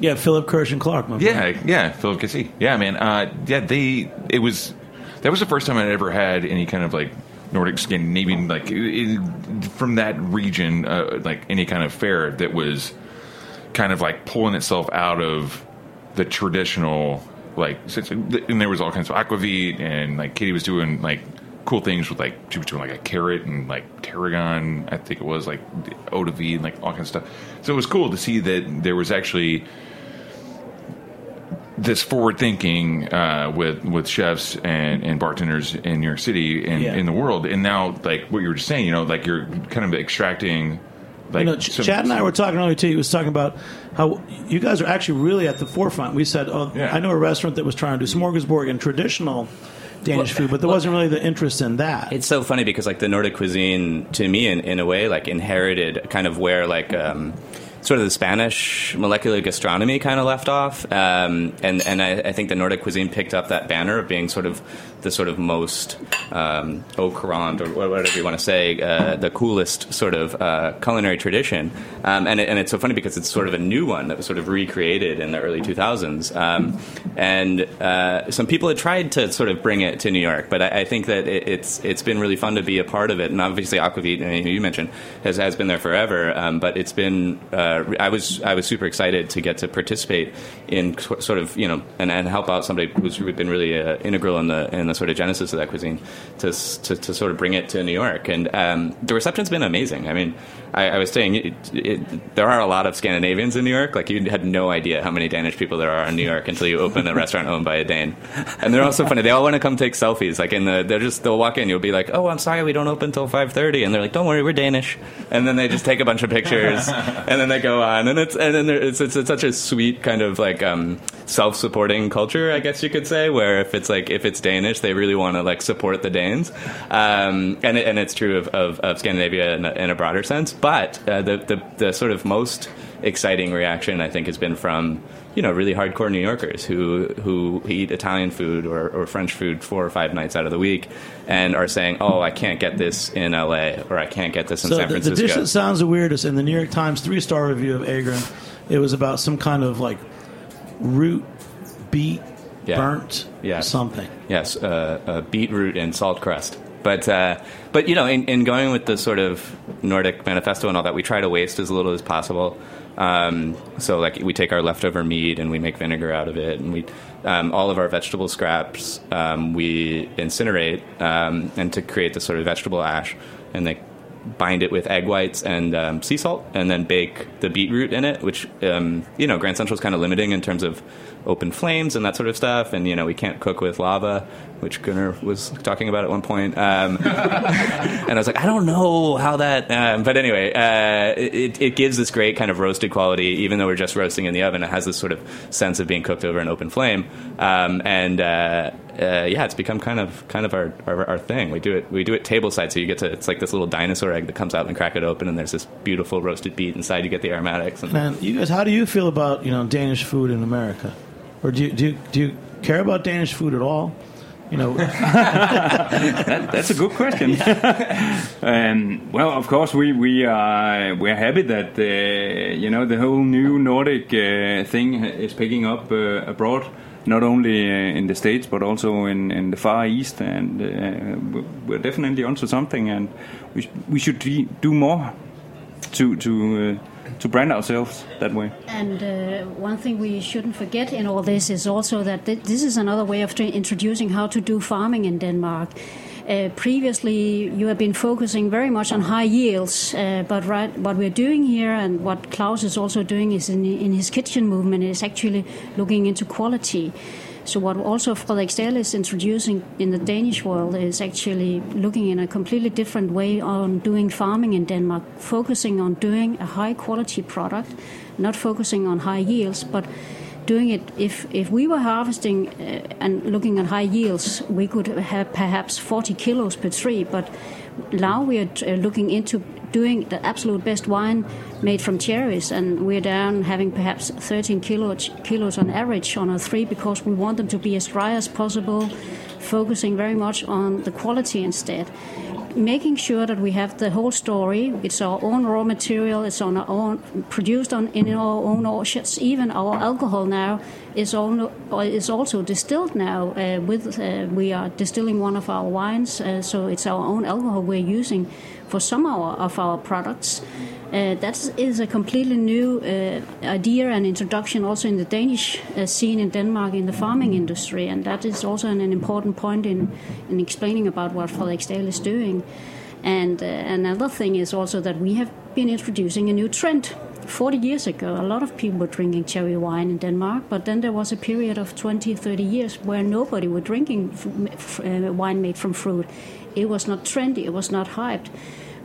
Speaker 4: Yeah, Philip Kirsch and Clark. My friend.
Speaker 9: Yeah, yeah, Philip Casey. Yeah, man. Uh, yeah, they. It was. That was the first time I'd ever had any kind of like Nordic Scandinavian like in, from that region, uh, like any kind of fair that was kind of like pulling itself out of the traditional like. And there was all kinds of aquavit, and like Katie was doing like cool things with like she was doing like a carrot and like tarragon. I think it was like eau de vie and like all kinds of stuff. So it was cool to see that there was actually this forward thinking uh, with with chefs and, and bartenders in New York City and
Speaker 4: Yeah.
Speaker 9: in the world, and now like what you were just saying, you know, like you're kind of extracting. Like
Speaker 4: you know, Ch-
Speaker 9: some-
Speaker 4: Chad and I were talking earlier too. He was talking about how you guys are actually really at the forefront. We said, "Oh,
Speaker 9: Yeah.
Speaker 4: I know a restaurant that was trying to do smorgasbord and traditional Danish food, but there wasn't really the interest in that."
Speaker 5: It's so funny because like the Nordic cuisine, to me, in, in a way, like inherited kind of where like um, sort of the Spanish molecular gastronomy kind of left off, um, and and I, I think the Nordic cuisine picked up that banner of being sort of the sort of most um, au courant or whatever you want to say, uh, the coolest sort of uh, culinary tradition, um, and it, and it's so funny because it's sort of a new one that was sort of recreated in the early 2000s, um, and uh, some people had tried to sort of bring it to New York, but I, I think that it, it's it's been really fun to be a part of it, and obviously Aquavit, you mentioned, has has been there forever, um, but it's been uh, I was I was super excited to get to participate in sort of you know and, and help out somebody who's been really uh, integral in the in the sort of genesis of that cuisine to, to to sort of bring it to New York, and um, the reception's been amazing. I mean, I, I was saying it, it, there are a lot of Scandinavians in New York. Like you had no idea how many Danish people there are in New York until you open a restaurant owned by a Dane, and they're also funny. They all want to come take selfies. Like in the they're just they'll walk in, you'll be like, oh, I'm sorry, we don't open until five thirty, and they're like, don't worry, we're Danish, and then they just take a bunch of pictures, and then they go on, and it's and then it's, it's it's such a sweet kind of like um, self-supporting culture, I guess you could say, where if it's like if it's Danish, they really want to like support the Danes, um, and and it's true of, of, of Scandinavia in a, in a broader sense. But uh, the, the the sort of most exciting reaction I think has been from you know really hardcore New Yorkers who who eat Italian food or, or French food four or five nights out of the week and are saying, oh, I can't get this in L.A. or I can't get this in
Speaker 4: So
Speaker 5: San
Speaker 4: the, the dish that sounds the weirdest in the New York Times three star review of Agern, it was about some kind of like root
Speaker 5: Yeah.
Speaker 4: burnt
Speaker 5: Yeah.
Speaker 4: something.
Speaker 5: Yes, uh, uh, beetroot and salt crust. But uh, but you know, in, in going with the sort of Nordic manifesto and all that, we try to waste as little as possible. Um, so like we take our leftover meat and we make vinegar out of it, and we um, all of our vegetable scraps um, we incinerate um, and to create this sort of vegetable ash, and they bind it with egg whites and um, sea salt, and then bake the beetroot in it, which um, you know Grand Central is kind of limiting in terms of open flames and that sort of stuff, and you know we can't cook with lava, which Gunnar was talking about at one point. Um, and I was like, I don't know how that, um, but anyway, uh, it, it gives this great kind of roasted quality, even though we're just roasting in the oven. It has this sort of sense of being cooked over an open flame, um, and uh, uh, yeah, it's become kind of kind of our, our, our thing. We do it we do it table side, so you get to it's like this little dinosaur egg that comes out and crack it open, and there's this beautiful roasted beet inside. You get the aromatics. And,
Speaker 4: Man, you guys, how do you feel about you know Danish food in America, or do you do you, do you care about Danish food at all? You know,
Speaker 7: that, that's a good question. um, well, of course, we we are we're happy that uh, you know the whole new Nordic uh, thing is picking up uh, abroad, not only uh, in the states but also in, in the Far East, and uh, we're definitely onto something, and we we should do more to to. Uh, to brand ourselves that way.
Speaker 8: And uh, one thing we shouldn't forget in all this is also that th- this is another way of tra- introducing how to do farming in Denmark. Uh, previously, you have been focusing very much on high yields, uh, but right, what we're doing here and what Claus is also doing is in, in his kitchen movement is actually looking into quality. So what also Frederiksdal is introducing in the Danish world is actually looking in a completely different way on doing farming in Denmark, focusing on doing a high quality product, not focusing on high yields, but doing it if if we were harvesting uh, and looking at high yields, we could have perhaps 40 kilos per tree, but now we are uh, looking into doing the absolute best wine made from cherries, and we're down having perhaps 13 kilo, kilos on average on a three because we want them to be as dry as possible, focusing very much on the quality instead. Making sure that we have the whole story. It's our own raw material. It's on our own, produced on in our own orchards. Even our alcohol now is, is also distilled now. Uh, with uh, we are distilling one of our wines, uh, so it's our own alcohol we're using for some of our, of our products. Uh, that is a completely new uh, idea and introduction also in the Danish uh, scene in Denmark in the farming industry, and that is also an, an important point in, in explaining about what Frederiksdal is doing. And another thing is also that we have been introducing a new trend 40 years ago, a lot of people were drinking cherry wine in Denmark, but then there was a period of 20, 30 years where nobody were drinking f- uh, wine made from fruit. It was not trendy, it was not hyped.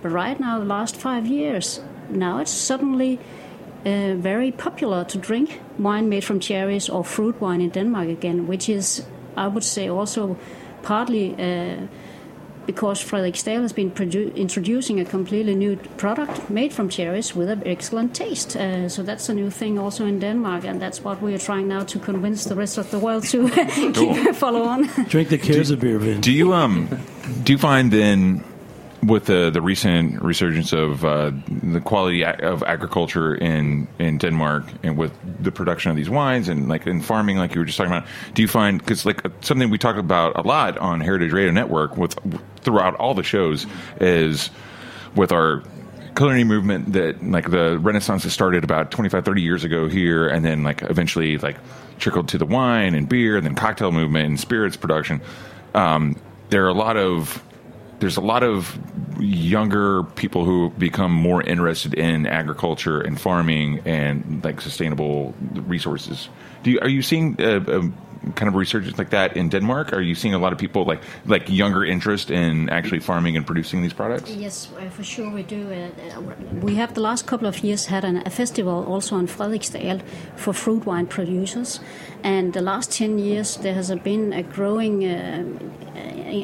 Speaker 8: But right now, the last five years, now it's suddenly uh, very popular to drink wine made from cherries or fruit wine in Denmark again, which is, I would say, also partly uh, because Frederiksdal has been produ- introducing a completely new product made from cherries with an excellent taste. Uh, so that's a new thing also in Denmark, and that's what we are trying now to convince the rest of the world to keep, follow on.
Speaker 4: Drink the Kirsebærvin.
Speaker 9: Do you um do you find then with the the recent resurgence of uh, the quality of agriculture in in Denmark and with the production of these wines and like in farming, like you were just talking about, do you find because like something we talk about a lot on Heritage Radio Network with throughout all the shows is with our culinary movement that like the renaissance has started about 25 30 years ago here and then like eventually like trickled to the wine and beer and then cocktail movement and spirits production. Um, there are a lot of there's a lot of younger people who become more interested in agriculture and farming and like sustainable resources. Do you, are you seeing kind of resurgence like that in Denmark? Are you seeing a lot of people like like younger interest in actually farming and producing these products?
Speaker 8: Yes, uh, for sure we do. Uh, we have the last couple of years had an, a festival also on Frederiksdal for fruit wine producers, and the last ten years there has been a growing, uh,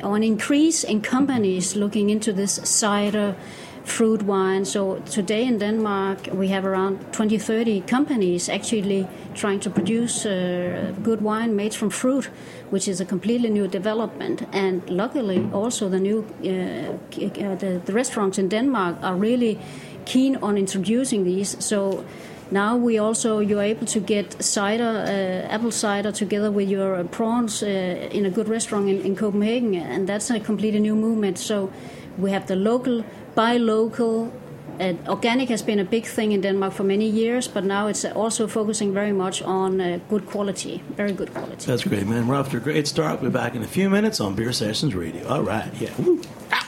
Speaker 8: an increase in companies looking into this cider fruit wine. So today in Denmark, we have around 20, 30 companies actually trying to produce uh, good wine made from fruit, which is a completely new development. And luckily, also the new uh, uh, the, the restaurants in Denmark are really keen on introducing these. So Now we also you're able to get cider, uh, apple cider, together with your prawns uh, in a good restaurant in, in Copenhagen, and that's a completely new movement. So we have the local, buy local. Uh, organic has been a big thing in Denmark for many years, but now it's also focusing very much on uh, good quality, very good quality.
Speaker 4: That's great, man. We're off to a great start. We're back in a few minutes on Beer Sessions Radio. All right, yeah.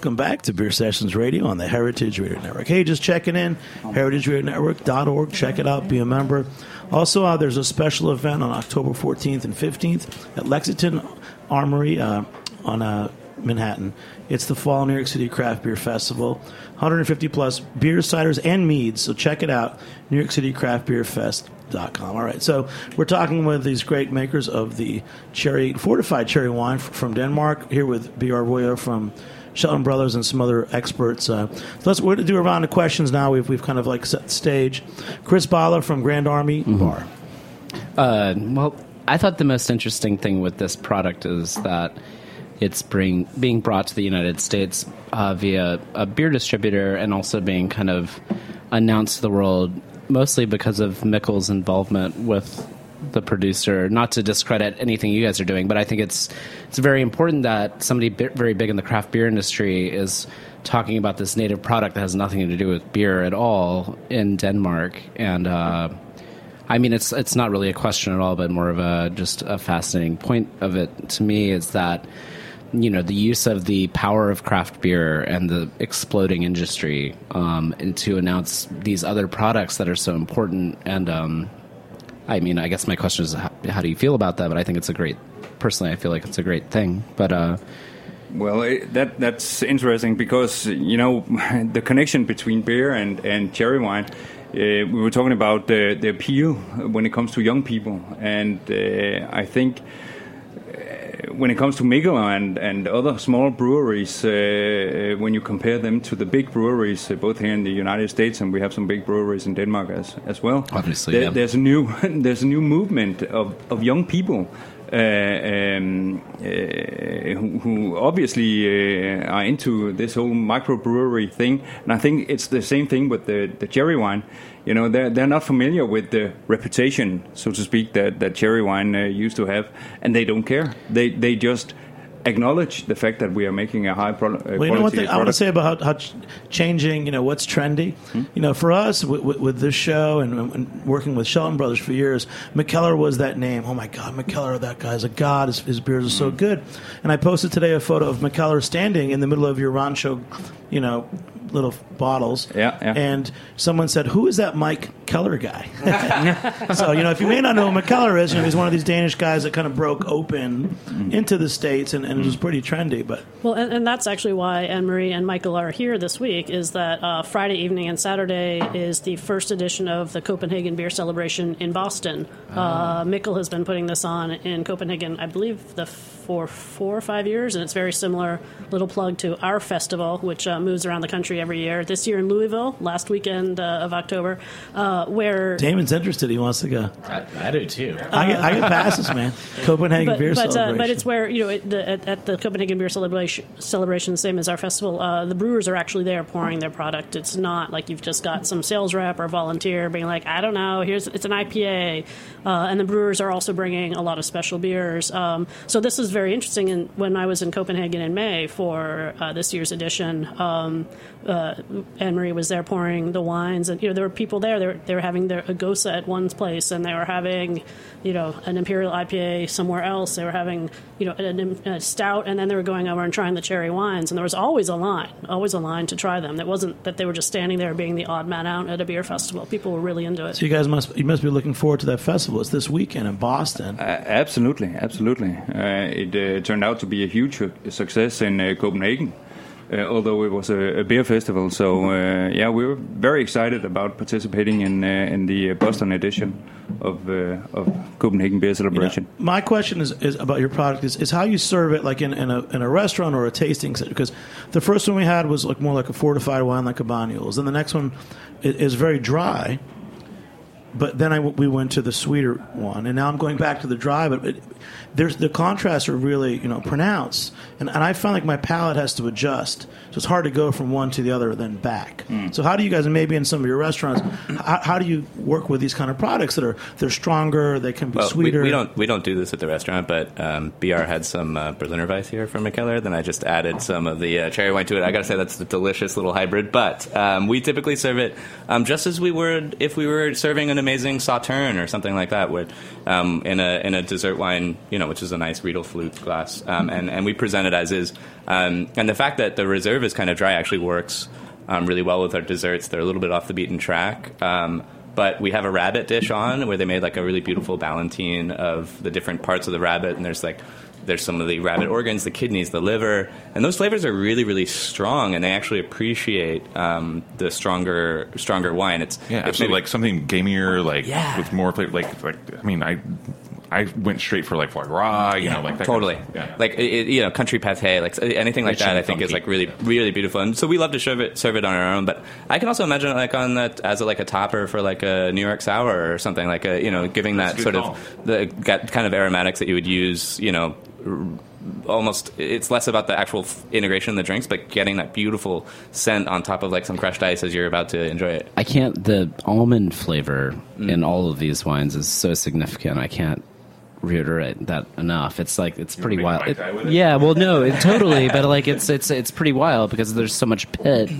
Speaker 4: Welcome back to Beer Sessions Radio on the Heritage Radio Network. Hey, just checking in, heritageradionetwork.org. Check it out, be a member. Also, uh, there's a special event on October 14th and 15th at Lexington Armory uh, on uh, Manhattan. It's the Fall New York City Craft Beer Festival. 150 plus beers, ciders, and meads. So check it out, New York City Craft Beer Fest. Com. All right, so we're talking with these great makers of the cherry fortified cherry wine from Denmark. Here with B.R. Royla from Shelton Brothers and some other experts. Uh, so let's we're going to do a round of questions now. We've we've kind of like set the stage. Chris Balla from Grand Army Bar.
Speaker 10: Uh, well, I thought the most interesting thing with this product is that it's bring, being brought to the United States uh, via a beer distributor and also being kind of announced to the world mostly because of Mikkel's involvement with the producer. Not to discredit anything you guys are doing, but I think it's it's very important that somebody bi- very big in the craft beer industry is talking about this native product that has nothing to do with beer at all in Denmark and. Uh, I mean, it's it's not really a question at all, but more of a just a fascinating point of it to me is that you know the use of the power of craft beer and the exploding industry um, and to announce these other products that are so important. And um, I mean, I guess my question is, how, how do you feel about that? But I think it's a great. Personally, I feel like it's a great thing. But uh,
Speaker 7: Well, that that's interesting because you know the connection between beer and, and cherry wine. Uh, we were talking about the, the appeal when it comes to young people, and uh, I think when it comes to Mikkel and, and other small breweries, uh, uh, when you compare them to the big breweries, uh, both here in the United States and we have some big breweries in Denmark as, as well.
Speaker 10: Obviously,
Speaker 7: there-
Speaker 10: yeah.
Speaker 7: there's a new there's a new movement of, of young people um, uh, who, who obviously uh, are into this whole microbrewery thing, and I think it's the same thing with the, the cherry wine. You know, they're they're not familiar with the reputation, so to speak, that that cherry wine uh, used to have, and they don't care. They they just acknowledge the fact that we are making a high pro-
Speaker 4: Well, you know thing I want to say about how, how ch- changing, you know, what's trendy. Hmm? You know, for us with, with, with this show and, and working with Shelton Brothers for years, Mikkeller was that name. Oh my God, Mikkeller, that guy's a god. His, his beers are so hmm. good. And I posted today a photo of Mikkeller standing in the middle of your Rancio, you know, little bottles.
Speaker 7: Yeah, yeah.
Speaker 4: And someone said, "Who is that Mike Keller guy?" so you know, if you may not know who Mikkeller is, you know, he's one of these Danish guys that kind of broke open into the states, and, and it was pretty trendy. But
Speaker 6: Well, and, and that's actually why Anne Marie and Michael are here this week. Is that uh, Friday evening and Saturday is the first edition of the Copenhagen Beer Celebration in Boston. Uh, Mikkel has been putting this on in Copenhagen, I believe, the for four or five years, and it's very similar. Little plug to our festival, which uh, moves around the country every year. This year in Louisville, last weekend uh, of October, uh, where
Speaker 4: Damon's interested; he wants to go.
Speaker 10: I, I do too.
Speaker 4: I get, I get passes, man. Copenhagen
Speaker 6: but,
Speaker 4: beer
Speaker 6: but, uh,
Speaker 4: celebration.
Speaker 6: but it's where you know it, the, at, at the Copenhagen Beer Celebration, celebration, same as our festival. Uh, the brewers are actually there pouring their product. It's not like you've just got some sales rep or volunteer being like, I don't know, here's it's an IPA, uh, and the brewers are also bringing a lot of special beers. Um, so this is very interesting. And when I was in Copenhagen in May for uh, this year's edition, um, uh, Anne Marie was there pouring the wines, and you know there were people there. They were, they were having their a Gose at one place, and they were having you know an Imperial IPA somewhere else. They were having you know a, a stout, and then they were going over and trying the cherry wines. And there was always a line, always a line to try them. It wasn't that they were just standing there being the odd man out at a beer festival. People were really into it.
Speaker 4: so you guys must you must be looking forward to that festival. It's this weekend in Boston.
Speaker 7: Uh, absolutely, absolutely. Uh, it uh, turned out to be a huge success in uh, Copenhagen. Uh, although it was a, a beer festival. So uh, yeah, we were very excited about participating in uh, in the Boston edition of uh, of Copenhagen Beer
Speaker 4: You know,
Speaker 7: Celebration.
Speaker 4: my question is, is about your product is, is how you serve it like in, in, a, in a restaurant or a tasting set because the first one we had was like more like a fortified wine like a Banyuls and the next one is, is very dry but then I we went to the sweeter one and now I'm going back to the dry but it, there's the contrasts are really you know pronounced and, and I find like my palate has to adjust so it's hard to go from one to the other then back so how do you guys and maybe in some of your restaurants how, how do you work with these kind of products that are they're stronger they can be
Speaker 5: Well, we,
Speaker 4: sweeter
Speaker 5: we don't we don't do this at the restaurant, but um, BR had some uh, Berliner Weiss here from Mikkeller. Then I just added some of the uh, cherry wine to it. I gotta say that's a delicious little hybrid. But um, we typically serve it um, just as we would if we were serving an amazing Sauterne or something like that, with um, in a in a dessert wine, you know, which is a nice Riedel flute glass, um, and and we present it as is. Um, and the fact that the reserve is kind of dry actually works um, really well with our desserts. They're a little bit off the beaten track. Um, but we have a rabbit dish on where they made like a really beautiful ballotine of the different parts of the rabbit, and there's like there's some of the rabbit organs, the kidneys, the liver, and those flavors are really really strong, and they actually appreciate um, the stronger stronger wine. It's
Speaker 9: Yeah,
Speaker 5: it's
Speaker 9: absolutely.
Speaker 5: maybe-
Speaker 9: Like something gamier, like
Speaker 5: Yeah.
Speaker 9: with more flavor. Like, like I mean, I I went straight for like foie gras, you know, like that
Speaker 5: totally
Speaker 9: Kind of, yeah.
Speaker 5: like it, you know country pate like anything like
Speaker 9: Rich
Speaker 5: that i think is like really really beautiful and so we love to serve it serve it on our own but i can also imagine it like on that as a, like a topper for like a new york sour or something like a you know giving
Speaker 9: That's
Speaker 5: that sort
Speaker 9: good
Speaker 5: of the kind of aromatics that you would use you know almost it's less about the actual f- integration of the drinks but getting that beautiful scent on top of like some crushed ice as you're about to enjoy it
Speaker 10: I can't. The almond flavor
Speaker 5: Mm.
Speaker 10: in all of these wines is so significant. I can't reiterate that enough. It's like it's pretty wild. It-
Speaker 9: it?
Speaker 10: yeah, well, no, it, totally. But like it's it's it's pretty wild because there's so much pit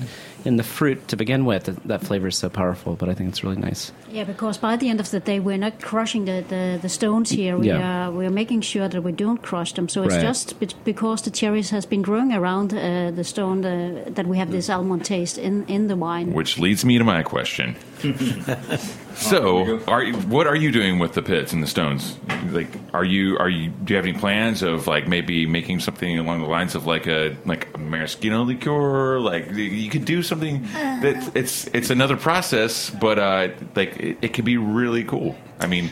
Speaker 10: in the fruit to begin with. That, that flavor is so powerful. But I think it's really nice.
Speaker 8: Yeah, because by the end of the day, we're not crushing the, the, the stones here. We
Speaker 10: Yeah.
Speaker 8: are we're making sure that we don't crush them. So it's
Speaker 10: Right.
Speaker 8: just be- because the cherries has been growing around uh, the stone uh, that we have this almond taste in, in the wine.
Speaker 9: Which leads me to my question. so, are you, what are you doing with the pits and the stones? Like, are you are you do you have any plans of like maybe making something along the lines of like a like a maraschino liqueur? Like, you could do something that it's it's another process, but uh, like it, it could be really cool. I mean,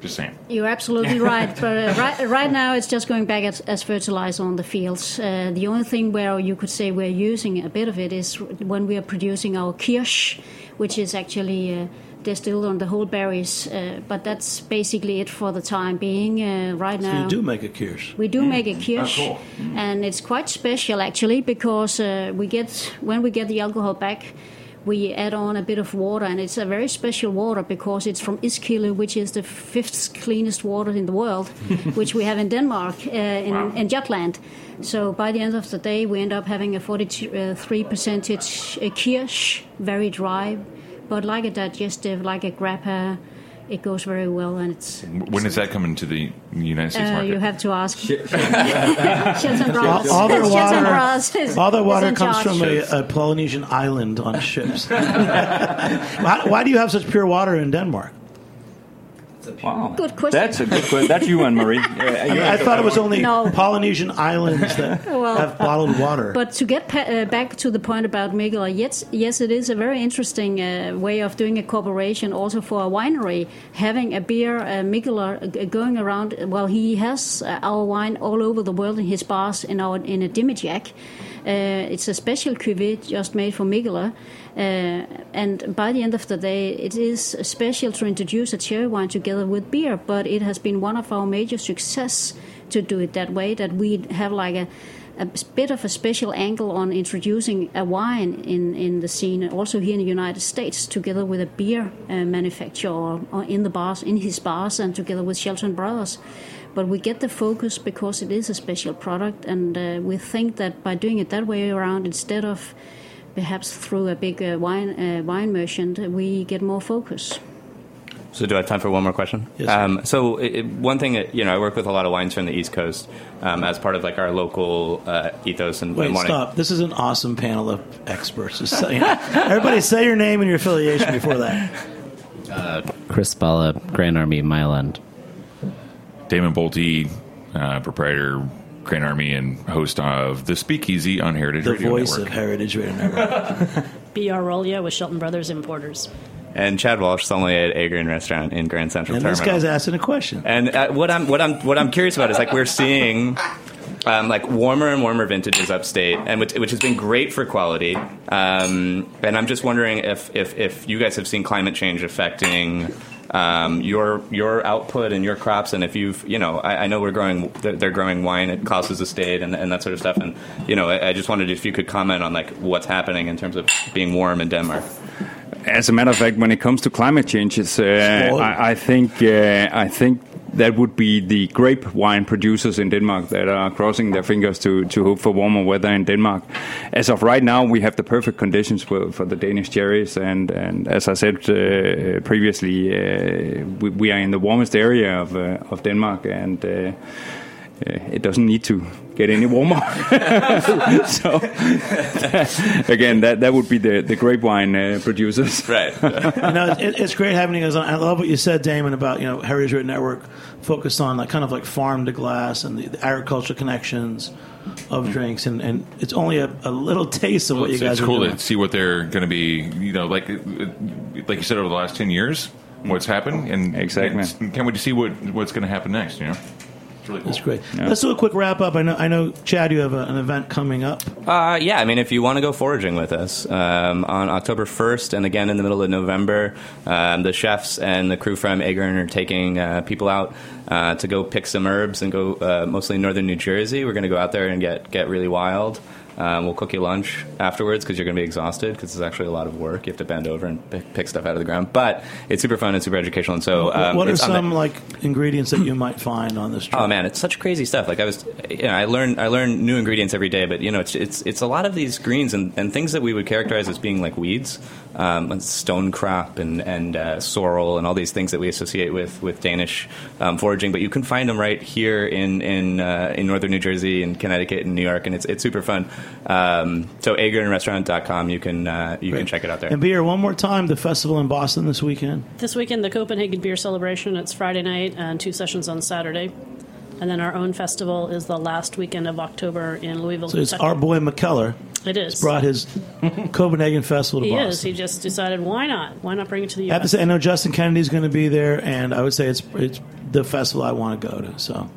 Speaker 9: just saying.
Speaker 8: You're absolutely right, but uh, right, right now it's just going back as, as fertilizer on the fields. Uh, the only thing where you could say we're using a bit of it is when we are producing our kirsch, which is actually uh, distilled on the whole berries. Uh, but that's basically it for the time being. Uh, right
Speaker 4: So
Speaker 8: now,
Speaker 4: you do make a kirsch.
Speaker 8: we do make a kirsch,
Speaker 9: Oh, cool.
Speaker 8: and it's quite special actually because uh, we get when we get the alcohol back. We add on a bit of water, and it's a very special water because it's from Iskilde, which is the fifth cleanest water in the world, which we have in Denmark, uh, in, in Jutland. So by the end of the day, we end up having a 43 percentage uh, kirsch, very dry, but like a digestive, like a grappa. It goes very well, and it's.
Speaker 9: When is that coming to the United States
Speaker 8: Uh,
Speaker 9: market?
Speaker 8: you have to ask. Shelton Brothers.
Speaker 4: All, all their
Speaker 8: Shelton
Speaker 4: water,
Speaker 8: Brothers is-
Speaker 4: all their water comes
Speaker 8: charge.
Speaker 4: from a, a Polynesian island on ships. why, why do you have such pure water in Denmark?
Speaker 7: Wow.
Speaker 8: Good question.
Speaker 7: That's a good question. That's you, Anne Marie. Uh,
Speaker 4: I thought it was only
Speaker 8: No.
Speaker 4: Polynesian islands that
Speaker 8: Well,
Speaker 4: have bottled water.
Speaker 8: But to get pa- uh, back to the point about Mikkeller, yes, yes, it is a very interesting uh, way of doing a cooperation also for a winery, having a beer, uh, Mikkeller, uh, going around. Well, he has uh, our wine all over the world in his bars in our in a Dimijack. Uh, it's a special cuvée just made for Mikkeller. Uh, and by the end of the day, it is special to introduce a cherry wine together with beer, but it has been one of our major success to do it that way, that we have like a, a bit of a special angle on introducing a wine in, in the scene, also here in the United States, together with a beer uh, manufacturer or, or in the bars, in his bars, and together with Shelton Brothers. But we get the focus because it is a special product, and uh, we think that by doing it that way around, instead of perhaps through a big uh, wine uh, wine merchant, we get more focus.
Speaker 5: So do I have time for one more question?
Speaker 4: Yes.
Speaker 5: Um, so it, it- one thing, that, you know, I work with a lot of wines from the East Coast um, as part of like our local uh, ethos and
Speaker 4: Wait, stop. This is an awesome panel of experts. Just say, everybody say your name and your affiliation before that.
Speaker 10: Chris Balla, Grand Army, Mile End.
Speaker 9: Damon Boelte, uh, proprietor, Grand Army and host of the Speakeasy on Heritage
Speaker 4: The
Speaker 9: Radio
Speaker 4: voice
Speaker 9: Network.
Speaker 4: of Heritage Radio Network.
Speaker 6: B.R. Royla with Shelton Brothers Importers.
Speaker 5: And Chad Walsh, sommelier at Agern Restaurant in Grand Central
Speaker 4: and
Speaker 5: Terminal.
Speaker 4: this guy's asking a question.
Speaker 5: And uh, what I'm what I'm what I'm curious about is like we're seeing. Um, like warmer and warmer vintages upstate, and which, which has been great for quality. Um, and I'm just wondering if, if, if you guys have seen climate change affecting um, your your output and your crops, and if you've you know I, I know we're growing they're they're growing wine at Costas Estate and, and that sort of stuff, and you know I, I just wondered if you could comment on like what's happening in terms of being warm in Denmark.
Speaker 7: As a matter of fact, when it comes to climate change, uh, I, I think uh, I think that would be the grape wine producers in Denmark that are crossing their fingers to, to hope for warmer weather in Denmark. As of right now, we have the perfect conditions for, for the Danish cherries, and, and as I said uh, previously, uh, we, we are in the warmest area of uh, of Denmark, and. Uh, it doesn't need to get any warmer. so again, that that would be the the grape wine uh, producers,
Speaker 5: right?
Speaker 4: you know, it, it's great having you guys on. I love what you said, Damon, about you know Harry's Radio Network focused on like kind of like farm to glass and the, the agricultural connections of drinks, and, and it's only a, a little taste of what you
Speaker 9: it's,
Speaker 4: guys
Speaker 9: it's
Speaker 4: are
Speaker 9: cool
Speaker 4: doing.
Speaker 9: to see what they're going to be. You know, like like you said over the last ten years, what's happened, and
Speaker 7: Exactly.
Speaker 9: and can't wait to see what what's going to happen next. You know, it's really cool.
Speaker 4: That's great. Let's do a quick wrap up. I know, I know, Chad, you have a, an event coming up.
Speaker 5: Uh, yeah, I mean, if you want to go foraging with us um, on October 1st and again in the middle of November, um, the chefs and the crew from Agern are taking uh, people out uh, to go pick some herbs and go uh, mostly northern New Jersey. We're going to go out there and get, get really wild. Um, we'll cook you lunch afterwards because you're going to be exhausted because it's actually a lot of work. You have to bend over and pick, pick stuff out of the ground. But it's super fun and super educational. And so, um,
Speaker 4: what are
Speaker 5: it's the-
Speaker 4: some like ingredients that you might find on this trip?
Speaker 5: Oh man, it's such crazy stuff. Like I was, you know, I learn I learn new ingredients every day. But you know, it's it's it's a lot of these greens and, and things that we would characterize as being like weeds, um, stone crop and and uh, sorrel and all these things that we associate with with Danish um, foraging. But you can find them right here in in uh, in northern New Jersey and Connecticut and New York, and it's it's super fun. Um, so agernrestaurant.com, you can uh, you can check it out there.
Speaker 4: And beer, one more time, the festival in Boston this weekend.
Speaker 6: This weekend, the Copenhagen Beer Celebration. It's Friday night and two sessions on Saturday. And then our own festival is the last weekend of October in Louisville.
Speaker 4: So it's
Speaker 6: Kentucky.
Speaker 4: our boy Mikkeller.
Speaker 6: It is.
Speaker 4: Brought his Copenhagen festival to
Speaker 6: He
Speaker 4: Boston.
Speaker 6: is. He just decided, why not? Why not bring it to the
Speaker 4: I have to
Speaker 6: U.S.?
Speaker 4: say, I know Justin Kennedy's going to be there, and I would say it's it's the festival I want to go to. So,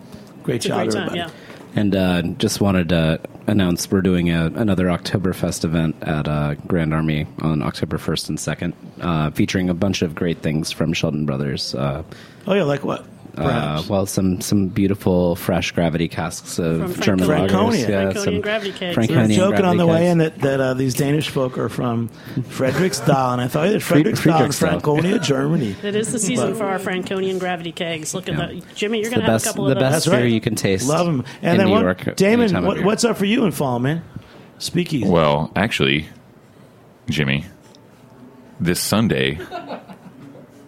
Speaker 4: great
Speaker 6: It's a
Speaker 4: job,
Speaker 6: great time,
Speaker 4: everybody.
Speaker 6: yeah.
Speaker 10: And uh, just wanted to announce we're doing a, another Oktoberfest event at uh, Grand Army on October 1st and 2nd, uh, featuring a bunch of great things from Shelton Brothers. Uh,
Speaker 4: Oh yeah, like what?
Speaker 10: Uh, well, some some beautiful fresh gravity casks of
Speaker 6: From
Speaker 10: German
Speaker 6: Franconia.
Speaker 10: lagers.
Speaker 4: Franconia.
Speaker 10: some
Speaker 6: Franconian gravity cakes.
Speaker 4: We were
Speaker 10: Franconian
Speaker 4: joking on
Speaker 10: gravity
Speaker 4: the way
Speaker 10: cakes.
Speaker 4: in that, that uh, these Danish folk are from Frederiksdal, and I thought either Frederiksdal, Franconia, Germany.
Speaker 6: It is the season
Speaker 4: But-
Speaker 6: for our Franconian gravity kegs. Look at
Speaker 10: Yeah.
Speaker 6: that. Jimmy, you're
Speaker 10: It's
Speaker 6: going
Speaker 10: the
Speaker 6: to have
Speaker 10: best,
Speaker 6: a couple
Speaker 10: the
Speaker 6: of those.
Speaker 10: best
Speaker 4: That's right.
Speaker 10: beer you can taste.
Speaker 4: Love them. And then
Speaker 10: New
Speaker 4: what,
Speaker 10: York. any
Speaker 4: Damon,
Speaker 10: time of
Speaker 4: what,
Speaker 10: year.
Speaker 4: what's up for you in fall, man? Speakeasy.
Speaker 9: Well, actually, Jimmy, this Sunday,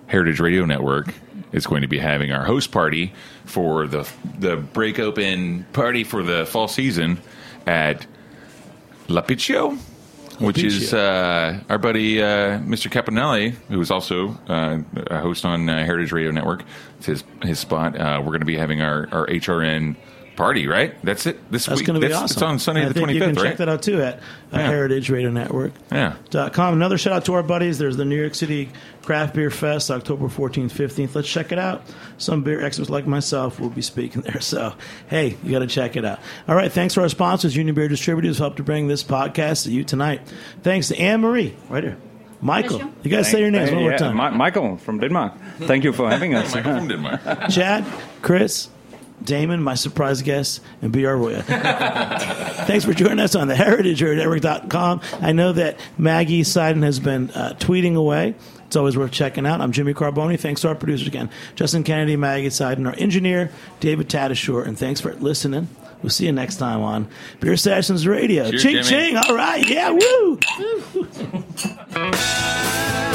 Speaker 9: Heritage Radio Network is going to be having our host party for the the break open party for the fall season at La Picchio, which is uh, our buddy uh, Mr. Caponelli, who is also uh, a host on uh, Heritage Radio Network. It's his his spot. Uh, we're going to be having our, our HRN party, right? That's it. This
Speaker 4: That's
Speaker 9: week.
Speaker 4: going to be
Speaker 9: That's-
Speaker 4: awesome.
Speaker 9: It's on Sunday
Speaker 4: I
Speaker 9: the
Speaker 4: think
Speaker 9: twenty
Speaker 4: You can
Speaker 9: fifth,
Speaker 4: check that out too at uh,
Speaker 9: Yeah.
Speaker 4: Heritage Radio Network.
Speaker 9: Yeah.
Speaker 4: Dot com. Another shout out to our buddies. There's the New York City Craft Beer Fest, October 14th, 15th. Let's check it out. Some beer experts like myself will be speaking there. So, hey, you got to check it out. All right. Thanks to our sponsors, Union Beer Distributors, who helped to bring this podcast to you tonight. Thanks to Anne Marie, right here. Michael, you got to say your names one more time.
Speaker 7: Mi- Michael from Denmark. Thank you for having us.
Speaker 9: Michael from Denmark.
Speaker 4: Chad, Chris, Damon, my surprise guest, and B.R. Royla. Thanks for joining us on the Heritage Network.com. I know that Maggie Seiden has been uh, tweeting away. It's always worth checking out. I'm Jimmy Carbone. Thanks to our producers again, Justin Kennedy, Maggie Seiden, our engineer, David Tadashore, and thanks for listening. We'll see you next time on Beer Sessions Radio.
Speaker 9: Cheers,
Speaker 4: ching
Speaker 9: Jimmy.
Speaker 4: ching. All right. Yeah. Woo.